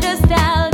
let us down.